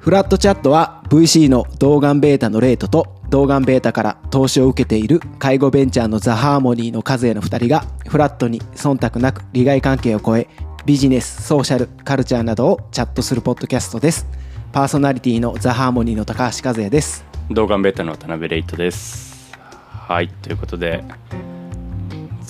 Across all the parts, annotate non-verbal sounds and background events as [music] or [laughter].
フラットチャットは VC の動眼ベータのレートと動眼ベータから投資を受けている介護ベンチャーのザ・ハーモニーの数への2人がフラットに忖度なく利害関係を超えビジネス、ソーシャル、カルチャーなどをチャットするポッドキャストです。パーソナリティのザ・ハーモニーの高橋和也です。動画ベータの渡辺レイトですはいということで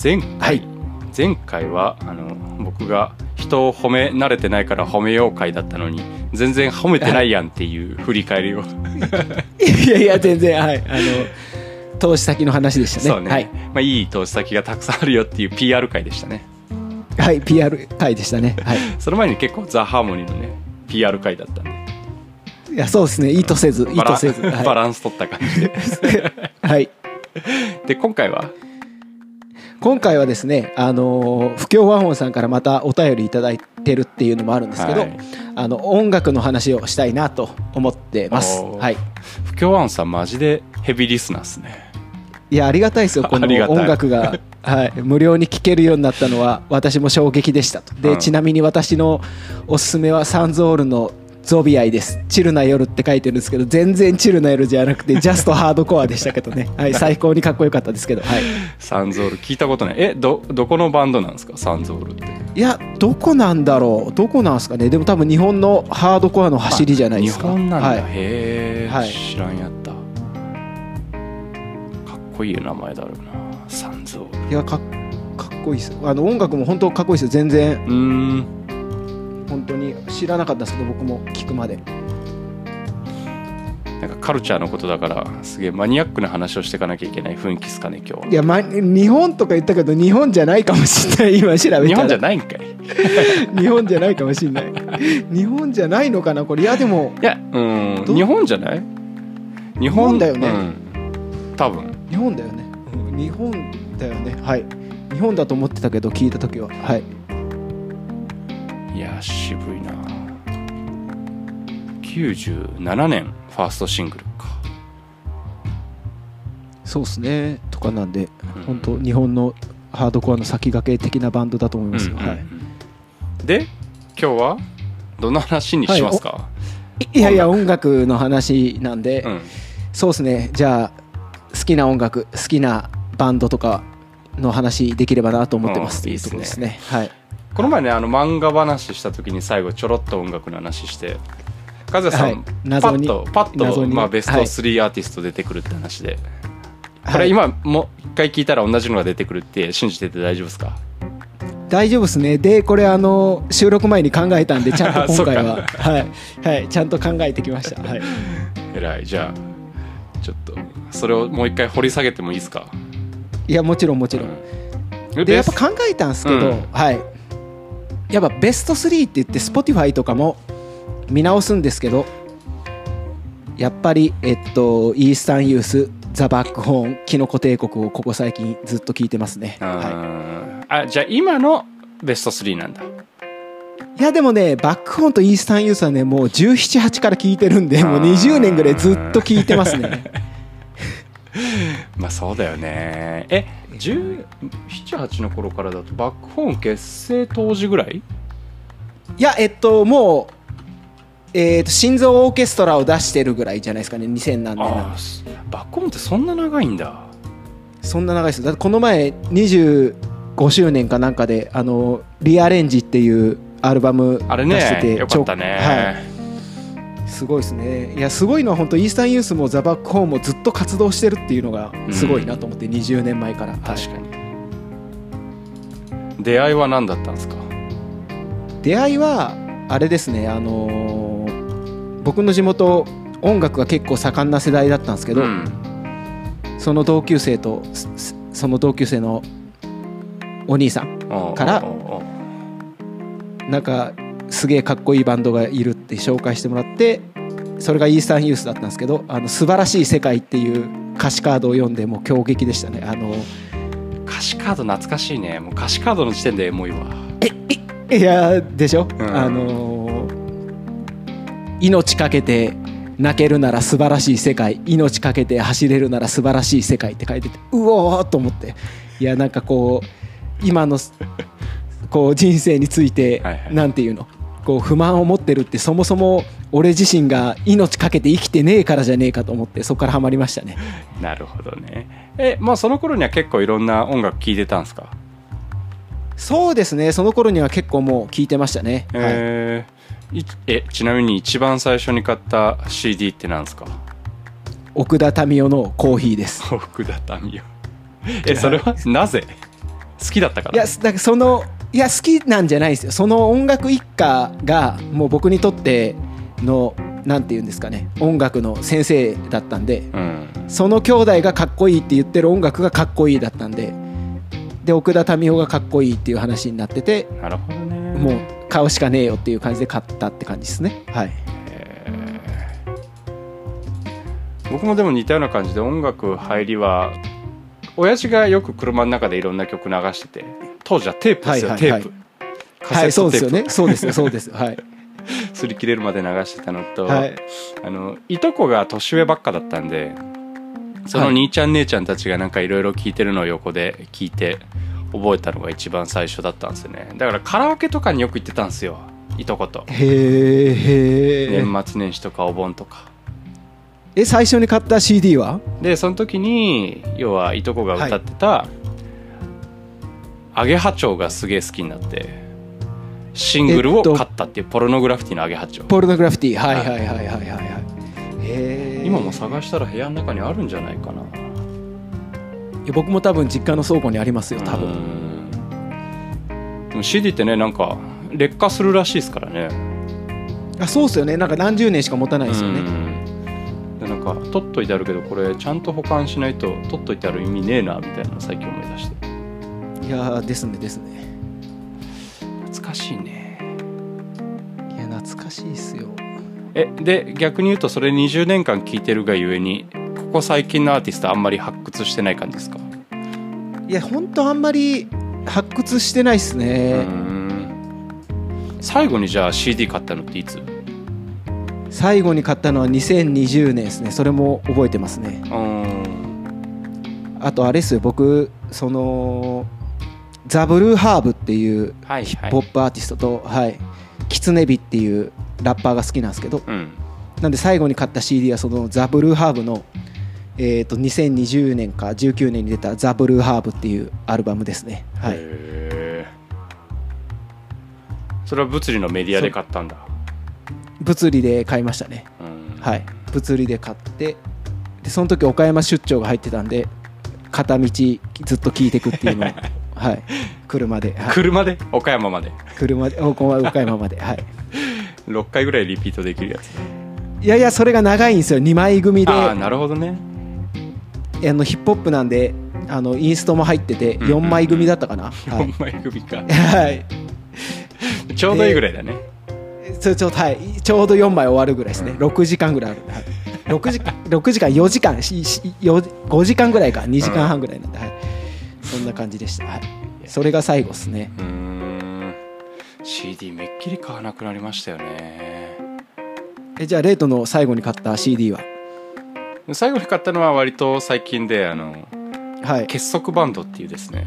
前回、はい前回はあの僕が人を褒め慣れてないから褒めよう会だったのに全然褒めてないやんっていう振り返りを、[laughs] いやいや、全然、はい。あの、投資先の話でしたね。そうね、はい。まあ、いい投資先がたくさんあるよっていう PR 会でしたねはい、PR 回でしたね。はい。その前に結構ザ・ハーモニーのね PR 会だったんでいや、そうですね。意図せず、意図せず。バはランス取った感じでい。[laughs] はい。で今回は今回はですね、あのー不協和音さんからまたお便りいただいてるっていうのもあるんですけど、はい。あの音楽の話をしたいなと思ってます。はい。不協和音さんマジでヘビーリスナーっすね。いやありがたいですよ [laughs] この音楽が、はい、無料に聴けるようになったのは私も衝撃でしたと。で、うん。ちなみに私のおすすめはサンゾールのゾビアイです。チルな夜って書いてるんですけど全然チルな夜じゃなくてジャストハードコアでしたけどね、[laughs] はい、最高にかっこよかったですけど、はい、サンゾール聞いたことない。えどどこのバンドなんですか？サンゾールって。いやどこなんだろう？どこなんですかね？でも多分日本のハードコアの走りじゃないですか。日本なんだ、はい、へえ、はい。知らんやった。かっこいい名前だろうな。サンゾール。いやかっかっこいいです。あの音楽も本当かっこいいですよ。全然。うーん本当に知らなかったですけど僕も聞くまで。なんかカルチャーのことだからすげえマニアックな話をしていかなきゃいけない雰囲気ですかね今日は。いや、ま、日本とか言ったけど日本じゃないかもしれない [laughs] 今調べたら。日本じゃないんかい。[laughs] 日本じゃないかもしれない。日本じゃないのかなこれ。いやでもいやうんど日本じゃない？日本本だよね。うん、多分。日本だよね。日本だよね。はい。日本だと思ってたけど聞いた時は。はいいや渋いな。97年ファーストシングルか。そうっすね。とかなんでうん。本当日本のハードコアの先駆け的なバンドだと思いますよ、うんうんうん。はい。で今日はどんな話にしますか、いやいや音楽。の話なんで、うん。そうですね。じゃあ好きな音楽好きなバンドとかの話できればなと思ってますうんというところですね。はいこの前ねあの漫画話した時に最後ちょろっと音楽の話して和也さん、はい謎にパッとパッと、まあ、ベストはい。3アーティスト出てくるって話で、こはい。れ今もう一回聞いたら同じのが出てくるって信じてて大丈夫ですか？大丈夫ですね。でこれあの収録前に考えたんでちゃんと [laughs] 今回は。そはい、はい、ちゃんと考えてきました。はい。偉い。じゃあちょっとそれをもう一回掘り下げてもいいですか、いやもちろんもちろん。うん。でやっぱ考えたんですけど、うん。はいやっぱベスト3って言って Spotify とかも見直すんですけどやっぱりえっとイースタンユースザ・バックホーンキノコ帝国をここ最近ずっと聞いてますね、はあー。あじゃあ今のベスト3なんだ。い、いやでもねバックホーンとイースタンユースはねもう1718から聞いてるんでもう20年ぐらいずっと聞いてますね。[laughs] まあそうだよね。え1718の頃からだとバックホーン結成当時ぐらい？いやえっともうえっと心臓オーケストラを出してるぐらいじゃないですかね2000何年バックホーンってそんな長いんだ。そんな長いです。だってこの前25周年かなんかであのリアレンジっていうアルバムあれ出しててねよかったね、はいすごいですね。いやすごいのは本当イースタンユースもザ・バックホーンもずっと活動してるっていうのがすごいなと思って、20年前から、はい確かに。出会いは何だったんですか？出会いはあれですね。あのー僕の地元音楽が結構盛んな世代だったんですけど、うん。その同級生とその同級生のお兄さんからなんかすげえかっこいいバンドがいるって紹介してもらってそれがイースタンユースだったんですけど「あの素晴らしい世界」っていう歌詞カードを読んでもう衝撃でしたね。あの歌詞カード懐かしいね。もう歌詞カードの時点でエモいわ。いやでしょ、うん。あの命かけて泣けるなら素晴らしい世界命かけて走れるなら素晴らしい世界って書いててうおーっと思って。いやなんかこう今のこう人生について、はいはい。なんていうの？こう不満を持ってるってそもそも俺自身が命かけて生きてねえからじゃねえかと思ってそこからハマりましたね。なるほどね。えまあその頃には結構いろんな音楽聴いてたんですか？そうですね。その頃には結構もう聴いてましたね、はい。えーいえちなみに一番最初に買った CD って何ですか？奥田民生のコーヒーです。奥田民生。えそれはなぜ？好きだったから？いやだからそのいや好きなんじゃないですよ。その音楽一家がもう僕にとってのなんて言うんですかね音楽の先生だったんでうん。その兄弟がかっこいいって言ってる音楽がかっこいいだったんでで奥田民生がかっこいいっていう話になっててなるほどね。もう買うしかねえよっていう感じで買ったって感じですね。はい。僕もでも似たような感じで音楽入りは親父がよく車の中でいろんな曲流してて当時はテープですよ、はいはいはい。テープ。カはいそうセットテープ、ですよね。そうですよそうです。はい。[laughs] 擦り切れるまで流してたのと、はい。あのいとこが年上ばっかだったんでその兄ちゃん姉ちゃんたちがなんかいろいろ聞いてるのを横で聞いて覚えたのが一番最初だったんですよね。だからカラオケとかによく行ってたんですよいとこと。へえ年末年始とかお盆とか。え最初に買った CD は？でその時に要はいとこが歌ってた「アゲハチョウ」がすげえ好きになってシングルを買ったっていうポルノグラフィティのアゲハチョウ。ポルノグラフィティ。はい。はいはいはいはいはい今も探したら部屋の中にあるんじゃないかな。僕も多分実家の倉庫にありますよ多分。うん。でも CD ってねなんか劣化するらしいですからね。あそうっすよね。なんか何十年しか持たないですよね。うん。でなんか取っといてあるけどこれちゃんと保管しないと取っといてある意味ねえなみたいなの最近思い出していやーですねですね。懐かしいね。いや懐かしいっすよ。えで逆に言うとそれ20年間聴いてるがゆえにここ最近のアーティストあんまり発掘してない感じですか？いや本当あんまり発掘してないっすうね、ん。最後にじゃあ CD 買ったのっていつ？最後に買ったのは2020年ですね。それも覚えてますね。うん。あとあれっすよ。僕そのザ・ブルーハーブっていうはいはい。ポップアーティストと、はい、キツネビっていうラッパーが好きなんですけどうん。なんで最後に買った CD はそのザ・ブルーハーブの、えー、と2020年か19年に出たザ・ブルーハーブっていうアルバムですね、はい、それは物理のメディアで買ったんだ。物理で買いましたね。うん。はい。物理で買ってでその時岡山出張が入ってたんで片道ずっと聞いてくっていうのをはい。車で、はい、車で？岡山まで。車でお岡山まではい。6回ぐらいリピートできるやつ。いやいやそれが長いんですよ。2枚組で。あああなるほどね。のヒップホップなんであのインストも入っててうんうんうん。4枚組だったかな、はい。4枚組か。[laughs] はい。ちょうどいいぐらいだね。ちょうどはい。ちょうど4枚終わるぐらいですね、6時間ぐらいある。はい、6, 時6時間4時間ししよ5時間ぐらいか。2時間半ぐらいなんで、はい、そんな感じでした、はい、それが最後ですね。うーん。CD めっきり買わなくなりましたよね。えじゃあレイトの最後に買った CD は？最後に買ったのは割と最近であのはい。結束バンドっていうですね。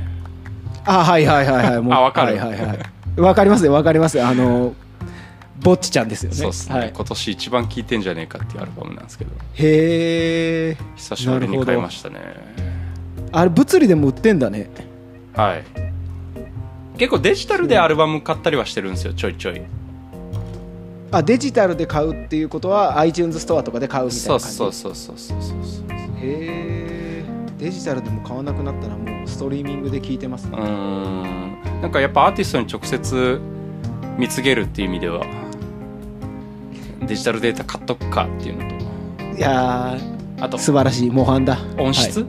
あはいはいはいはい。も [laughs] あわかる。はいはいはい。わかりますよわかりますよ。あのぼっちちゃんですよね。そうっすね、はい、今年一番聴いてんじゃねえかっていうアルバムなんですけど。へえ久しぶりに買いましたねあれ物理でも売ってんだね。はい。結構デジタルでアルバム買ったりはしてるんですよちょいちょい。あデジタルで買うっていうことは iTunes ストアとかで買うみたいそうな感じ？そうそうそうそうそうそう。へえデジタルでも買わなくなったらもうストリーミングで聞いてますね。うーん。なんかやっぱアーティストに直接見つけるっていう意味ではデジタルデータ買っとくかっていうのと。いやあとー素晴らしい模範だ。音質、はい、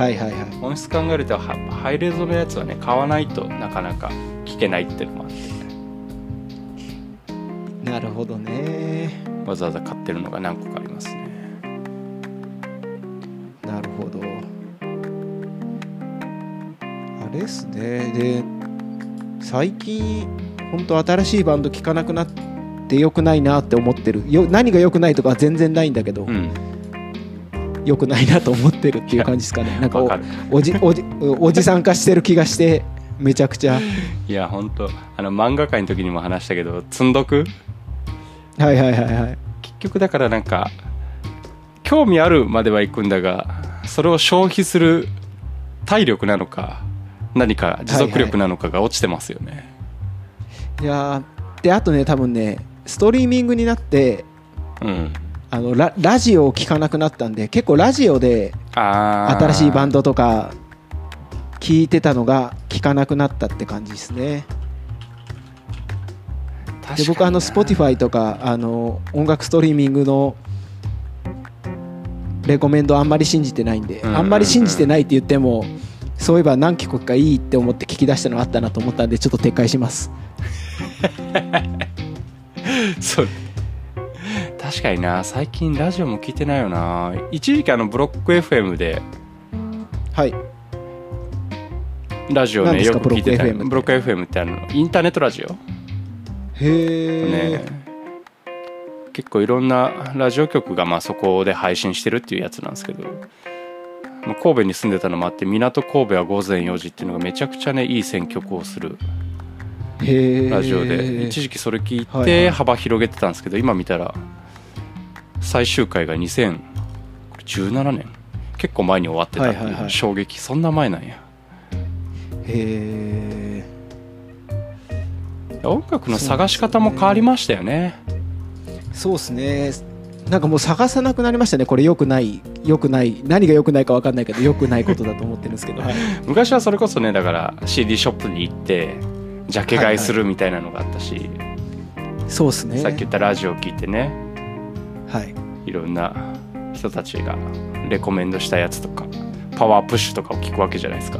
はいはいはい。音質考えるとはハイレゾのやつはね買わないとなかなか聞けないっていうのもあって。なるほどね。わざわざ買ってるのが何個かありますね。なるほど。あれっすね。で最近本当新しいバンド聴かなくなってよくないなって思ってる。よ何が良くないとかは全然ないんだけど、うん良くないなと思ってるっていう感じですかね。[laughs] なんかおじおじおじさん化してる気がしてめちゃくちゃ。いや本当あの漫画界の時にも話したけど積んどく？はいはいはいはい。結局だからなんか興味あるまでは行くんだがそれを消費する体力なのか何か持続力なのかが落ちてますよね、いやーであとね多分ねストリーミングになってうんあのララジオを聞かなくなったんで結構ラジオで新しいバンドとか聞いてたのが聞かなくなったって感じですね。で僕あの Spotify とかあの音楽ストリーミングのレコメンドあんまり信じてないんで、あんまり信じてないって言ってもそういえば何曲かいいって思って聞き出したのあったなと思ったんでちょっと撤回します。[laughs] そう確かにな。最近ラジオも聞いてないよな。一時期あのブロック FM ではい。ラジオねよく聞いてた。ブロック FM って？あのインターネットラジオ。へえ、ね。結構いろんなラジオ局がまあそこで配信してるっていうやつなんですけど、まあ、神戸に住んでたのもあって港神戸は午前4時っていうのがめちゃくちゃねいい選曲をするラジオで。一時期それ聞いて幅広げてたんですけど今見たら最終回が2017年。結構前に終わってたっていうはいはいはい。衝撃。そんな前なんや。へえ音楽の探し方も変わりましたよね。そうですね。なんかもう探さなくなりましたね。これ良くない良くない。何が良くないか分かんないけど良くないことだと思ってるんですけど、はい。昔はそれこそねだから CD ショップに行ってジャケ買いするみたいなのがあったし、そうですね。さっき言ったラジオ聞いてねはい。いろんな人たちがレコメンドしたやつとかパワープッシュとかを聞くわけじゃないですか、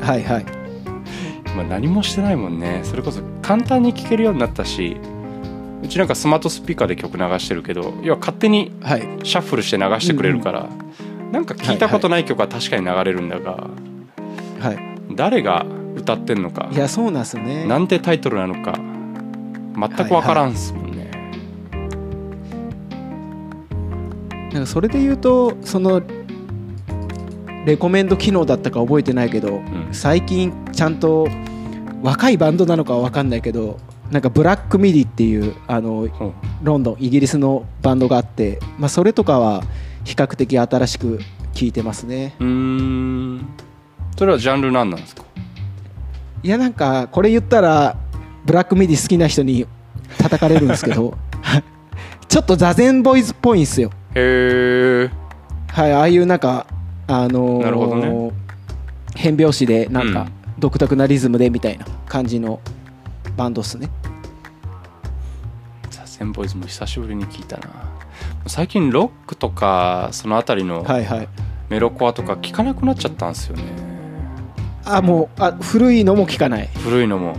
はいはい。まあ、何もしてないもんね。それこそ簡単に聴けるようになったしうちなんかスマートスピーカーで曲流してるけど要は勝手にはい。シャッフルして流してくれるから、なんか聞いたことない曲は確かに流れるんだが、はい。誰が歌ってんのかいやそうなんですよね。なんてタイトルなのか全く分からんっすもんなんかそれで言うとそのレコメンド機能だったか覚えてないけど、ん。最近ちゃんと若いバンドなのかは分かんないけどなんかブラックミディっていうあのほうロンドンイギリスのバンドがあって、まあ、それとかは比較的新しく聴いてますね。うーん。それはジャンル何なんですか？いやなんかこれ言ったらブラックミディ好きな人に叩かれるんですけど [laughs] ちょっと座禅ボーイズっぽいんですよへえはいああいうなんかあのーなるほどね。変拍子でなんかうん。独特なリズムでみたいな感じのバンドっすね。ザ・センボーイズも久しぶりに聞いたな。最近ロックとかそのあたりのはいはい。メロコアとか聞かなくなっちゃったんですよね。あもうあ古いのも聞かない。古いのも。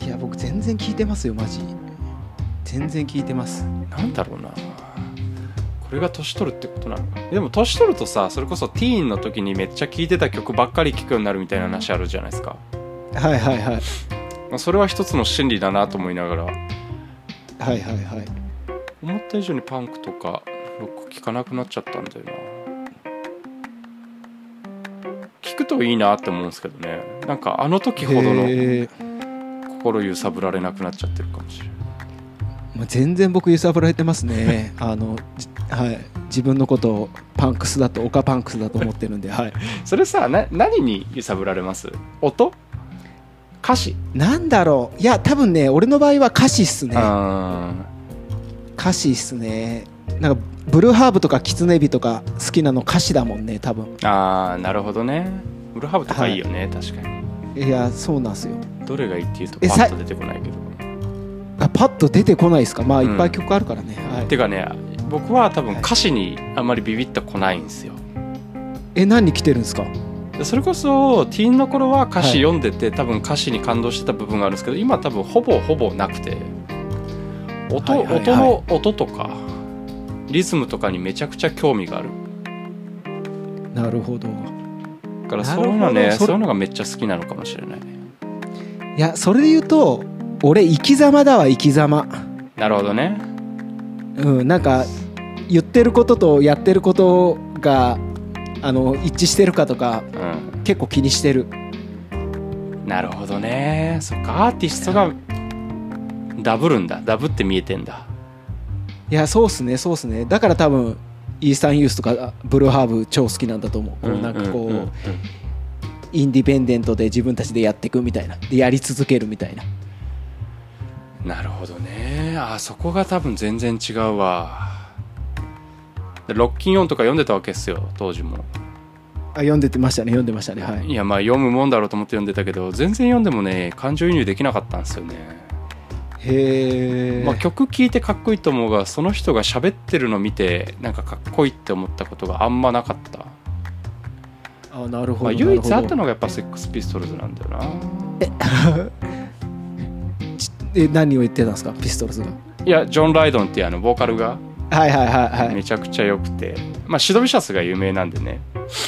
いや僕全然聞いてますよマジ。全然聞いてます。なんだろうな。これが年取るってことなのか。でも年取るとさそれこそティーンの時にめっちゃ聴いてた曲ばっかり聴くようになるみたいな話あるじゃないですか。はいはいはい。まあそれは一つの心理だなと思いながら。はいはいはい。思った以上にパンクとかロック聴かなくなっちゃったんだよな。聞くといいなって思うんですけどね。なんかあの時ほどの心揺さぶられなくなっちゃってるかもしれない。まあ全然僕揺さぶられてますね。[laughs] あのじはい。自分のことをパンクスだとオカパンクスだと思ってるんではい。[laughs] それさな何に揺さぶられます？音？歌詞？なんだろう。いや多分ね俺の場合は歌詞っすね。あ歌詞っすね。なんかブルーハーブとかキツネビとか好きなの歌詞だもんね多分。ーあーなるほどね。ブルーハーブとかいいよね、確かに。いやそうなんすよ。どれがいいっていうとパッと出てこないけどあパッと出てこないですか？まあうん。いっぱい曲あるからね、はい。てかね僕は多分はい。歌詞にあんまりビビッとこないんですよ。え何に来てるんですか？でそれこそティーンの頃は歌詞はい読んでて、多分歌詞に感動してた部分があるんですけど今多分ほぼほぼなくて。音,、はいはいはい。音の音とかリズムとかにめちゃくちゃ興味がある。なるほど。だからそういうのはねそういうのがめっちゃ好きなのかもしれない。ねいやそれで言うと俺生き様だわ生き様。なるほどね。うんなんか言ってることとやってることがあの一致してるかとかうん。結構気にしてる。なるほどね。そっかアーティストがダブるんだ。ダブって見えてんだ。いやそうっすねそうっすね。だから多分イースタンユースとかブルーハーブ超好きなんだと思う。こうなんかこう,、んんん。インディペンデントで自分たちでやっていくみたいな。でやり続けるみたいななるほどね。あそこが多分全然違うわ。でロッキンオンとか読んでたわけですよ当時も。あ読んでてましたね読んでましたねはい。いやまあ読むもんだろうと思って読んでたけど全然読んでもね感情移入できなかったんですよね、へえ、まあ、曲聴いてかっこいいと思うがその人が喋ってるの見てなんかかっこいいって思ったことがあんまなかった、あなるほど、まあ、唯一あったののがやっぱセックスピストルズなんだよな。え何を言ってたんですか？ピストルズがいやジョン・ライドンっていうあのボーカルがはいはいはいはい。めちゃくちゃ良くて、まあシドビシャスが有名なんでね。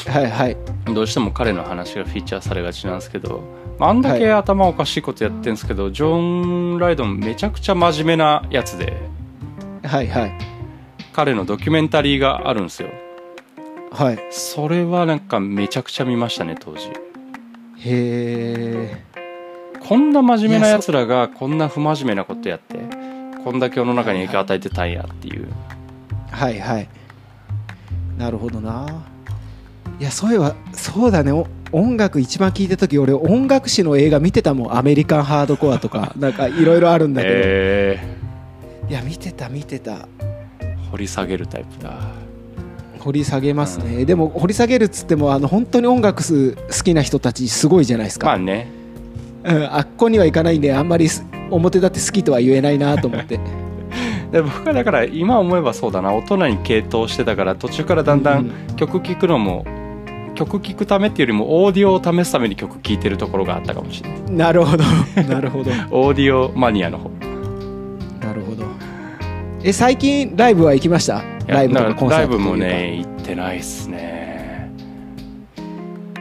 はいはい。どうしても彼の話がフィーチャーされがちなんですけど。あんだけ頭おかしいことやってるんですけど、ジョン・ライドンめちゃくちゃ真面目なやつで。はいはい。彼のドキュメンタリーがあるんですよ。はい。それはなんかめちゃくちゃ見ましたね当時。へえこんな真面目なやつらがこんな不真面目なことやってこんだけ世の中に影響を与えてたんやっていう。はいはい。なるほどな。いやそういえばそうだね。お音楽一番聴いた時俺音楽史の映画見てたもん。アメリカンハードコアとか [laughs] なんかいろいろあるんだけど、え。いや見てた見てた。ー、掘り下げるタイプだ。掘り下げますね、でも掘り下げるっつってもあの本当に音楽す好きな人たちすごいじゃないですか、まあねうん、あっこにはいかないんであんまりす表立って好きとは言えないなと思って。[laughs] で僕はだから今思えばそうだな。大人に傾倒してたから途中からだんだうん。ん曲聴くのも曲聴くためっていうよりもオーディオを試すために曲聴いてるところがあったかもしれない。なるほど。[laughs] なるほど。オーディオマニアの方。なるほど。え最近ライブは行きました？ライブとだかコンサートライブもね行ってないっすね。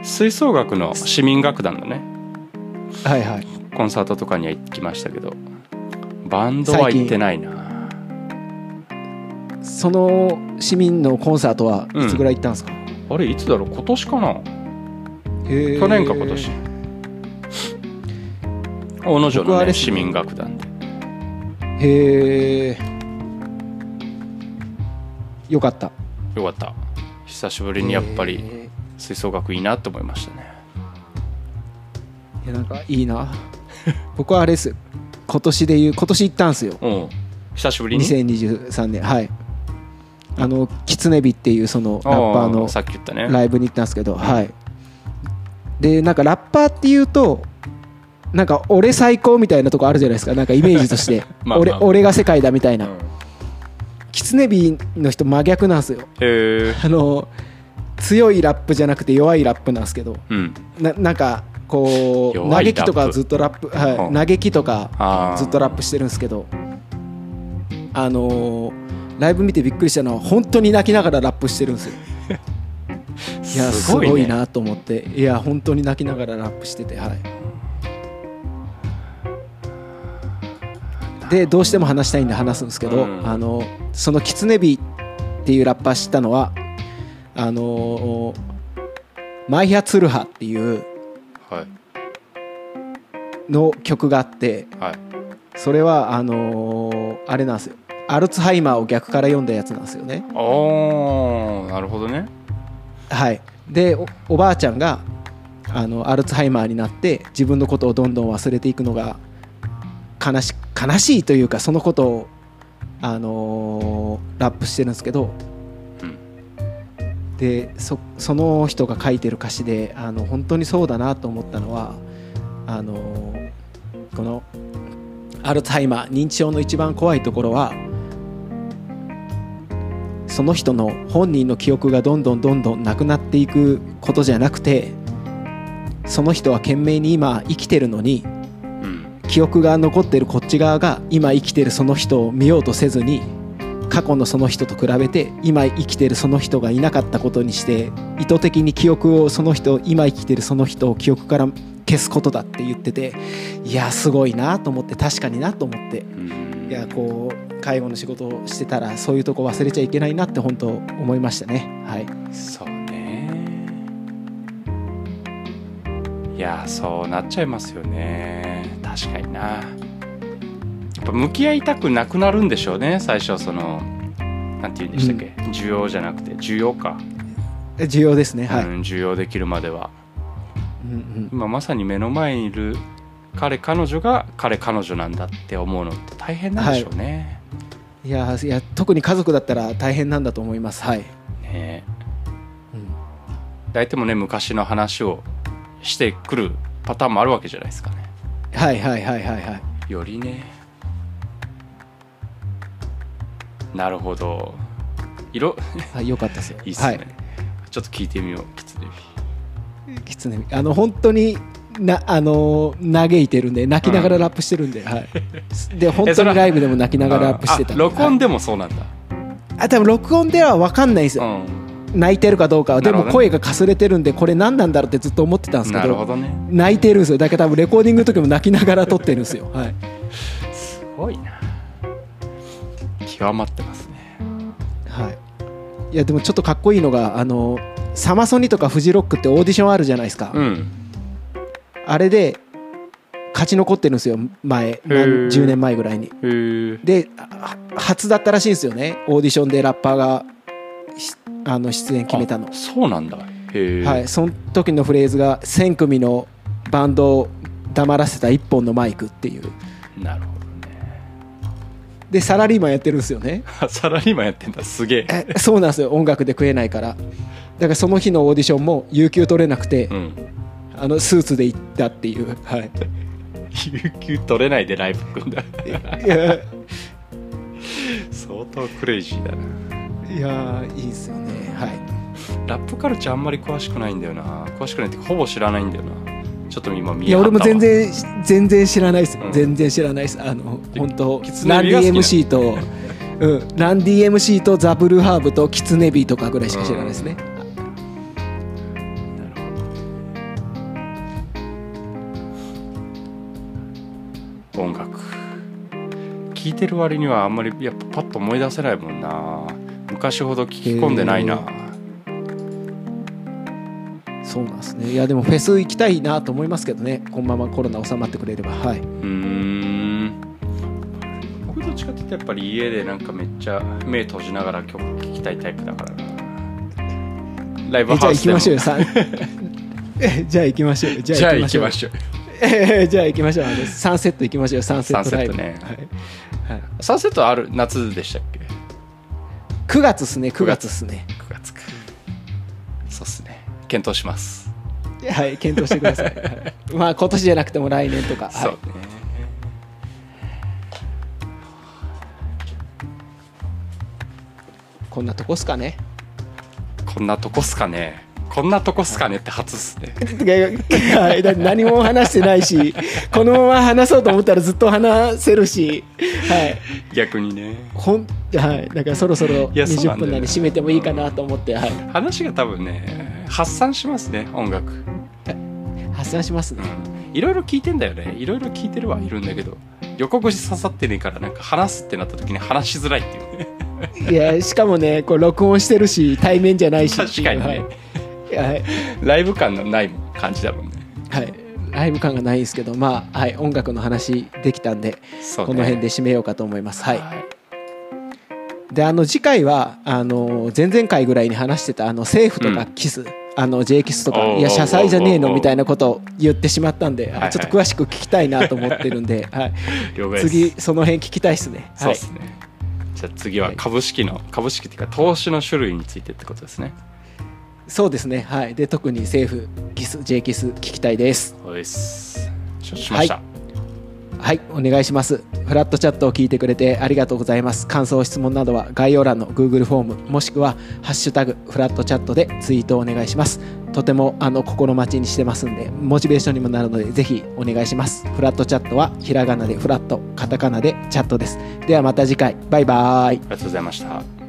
吹奏楽の市民楽団のねはいはい。コンサートとかには行きましたけどバンドは行ってないな。その市民のコンサートはいつぐらい行ったんですか、あれいつだろう？今年かな？去年か今年。大野城の、ね、ね。市民楽団で。へえよかった。よかった。久しぶりにやっぱりへ吹奏楽いいなって思いましたね。ーいやなんかいいな。[laughs] 僕はあれです今年で言う今年行ったんですよ。うん。久しぶりに？2023年。はい。あのキツネビっていうそのラッパーのあさっき言ったね。ライブに行ったんですけど、はい。でなんかラッパーっていうとなんか俺最高みたいなとこあるじゃないですか。なんかイメージとして。[laughs] まあまあ。俺俺が世界だみたいな、うん。キツネビの人真逆なんですよ。へえあの強いラップじゃなくて弱いラップなんですけど。うん。ななんかこう嘆きとかずっとラップ、はいうん。嘆きとかずっとラップしてるんですけどあのーライブ見てびっくりしたのは本当に泣きながらラップしてるんですよ。[laughs] いやすごいね。なと思って。いや本当に泣きながらラップしててはい。でどうしても話したいんで話すんですけど、うん。あのそのキツネビっていうラッパー知ったのはあのマイヤツルハっていうはいの曲があってはい。それはあのーあれなんですよ。アルツハイマーを逆から読んだやつなんですよね。おーなるほどね。はい。でおおばあちゃんがあのアルツハイマーになって自分のことをどんどん忘れていくのが悲し悲しいというかそのことをあのーラップしてるんですけど、うんでそその人が書いてる歌詞であの本当にそうだなと思ったのはあのーこのアルツハイマー認知症の一番怖いところはその人の本人の記憶がどんどんどんどんなくなっていくことじゃなくてその人は懸命に今生きてるのにうん。記憶が残ってるこっち側が今生きてるその人を見ようとせずに過去のその人と比べて今生きてるその人がいなかったことにして意図的に記憶をその人今生きてるその人を記憶から消すことだって言ってていやすごいなと思って確かになと思って。うん。いやこう介護の仕事をしてたらそういうとこ忘れちゃいけないなって本当思いましたね。はい。そうね。いやそうなっちゃいますよね。確かになぱ向き合いたくなくなるんでしょうね最初そのなんて言うんでしたっけ、需要じゃなくて需要か、需要ですね。はい、うん、需要できるまでは。うんうん。今まさに目の前にいる彼彼女が彼彼女なんだって思うのって大変なんでしょうね、い。やいや特に家族だったら大変なんだと思います。はい、ねうん。相手もね昔の話をしてくるパターンもあるわけじゃないですかね。はいはいはいはいはい。よりねなるほど。色？はいよかったです。よ [laughs] いいっすね、はい。ちょっと聞いてみようキツネビキツネあの本当になあの嘆いてるんで泣きながらラップしてるんで、はい。で [laughs] 本当にライブでも泣きながらラップしてた。んであ録音はいでもそうなんだ、あ多分録音では分かんないんですよ、う泣いてるかどうかは。ねも声がかすれてるんでこれ何なんだろうってずっと思ってたんですんけどね。泣いてるんですよ。だから多分レコーディングの時も泣きながら撮ってるんですよ。はい。すごいな極まってますね。はい。いやでもちょっとかっこいいのがあのサマソニとかフジロックってオーディションあるじゃないですか、うん。あれで勝ち残ってるんですよ前。何ー。10年前ぐらいに。であ初だったらしいんですよねオーディションでラッパーがしあの出演決めたの。あそうなんだ。はいその時のフレーズが1000組のバンドを黙らせた1本のマイクっていう。なるほど。ねでサラリーマンやってるんですよね。[laughs] サラリーマンやってんだ。すげえ。えそうなんですよ。音楽で食えないから。だからその日のオーディションも有給取れなくて、うん。あのスーツで行ったっていう。はい。[laughs] 有給取れないでライブ組んだ。相当クレイジーだな。いやーいいですよね。はい。ラップカルチャーあんまり詳しくないんだよな。詳しくないってほぼ知らないんだよなちょっと今見いや俺も全然全然知らないです、うん。全然知らないです。あので本当ランディ MC と、うん、ランディ MC とザブルーハーブとキツネビーとかぐらいしか知らないですね、音楽。聴いてる割にはあんまりやっぱパッと思い出せないもんな。昔ほど聞き込んでないな。へそうなんですね。いやでもフェス行きたいなと思いますけどね。このままコロナ収まってくれれば。はい。うーん。僕どっちかっていうとやっぱり家でなんかめっちゃ目閉じながら曲聴きたいタイプだから。なライブえじゃあ行ハウスでもきましょう。よさん。えじゃあ行きましょう。よ [laughs] じゃあ行きましょう。えじゃあ行きましょう。あのサンセット行きましょう。よサンセットライブ。サンセットね。はい。はい、サンセットある夏でしたっけ？9月っすね。9月っすね9月かそうっすね検討します、はい検討してください、はい。まあ今年じゃなくても来年とか。そう。ねはい、こんなとこっすかね。こんなとこっすかね。こんなとこっすかねって初っすね。何も話してないしこのまま話そうと思ったらずっと話せるし、はい。逆にね。ほんはい、だからそろそろいやそうな20んだよね。分なんで締めてもいいかなと思って、はい、話が多分ね発散しますね音楽。発散しますね。いろいろ聞いてんだよね。いろいろ聞いてるはいるんだけど。横串刺さってねえからなんか話すってなった時に話しづらいっていう。ねいやしかもねこう録音してるし対面じゃないし確かにね。はい。はい。ライブ感のない感じだもんね。はい、ライブ感がないですけどまあ、はい、音楽の話できたんで、ね。この辺で締めようかと思います。はい。はいであの次回はあの前々回ぐらいに話してたあの政府とかキス、あの J キスとかいや謝罪じゃねえのみたいなことを言ってしまったんで、はいはい。ちょっと詳しく聞きたいなと思ってるんで、[laughs] はい、次その辺聞きたいですね。はい。そうですね、じゃあ次は株式の株式っていうか投資の種類についてってことですね。そうですね。はい。で特に政府キス J キス聞きたいです。そうです。承知しました、はいはいお願いします。フラットチャットを聞いてくれてありがとうございます。感想質問などは概要欄の Google フォームもしくは「ハッシュタグフラットチャット」でツイートをお願いします。とてもあの心待ちにしてますんでモチベーションにもなるのでぜひお願いします。フラットチャットはひらがなでフラットカタカナでチャットです。ではまた次回。バイバーイ。ありがとうございました。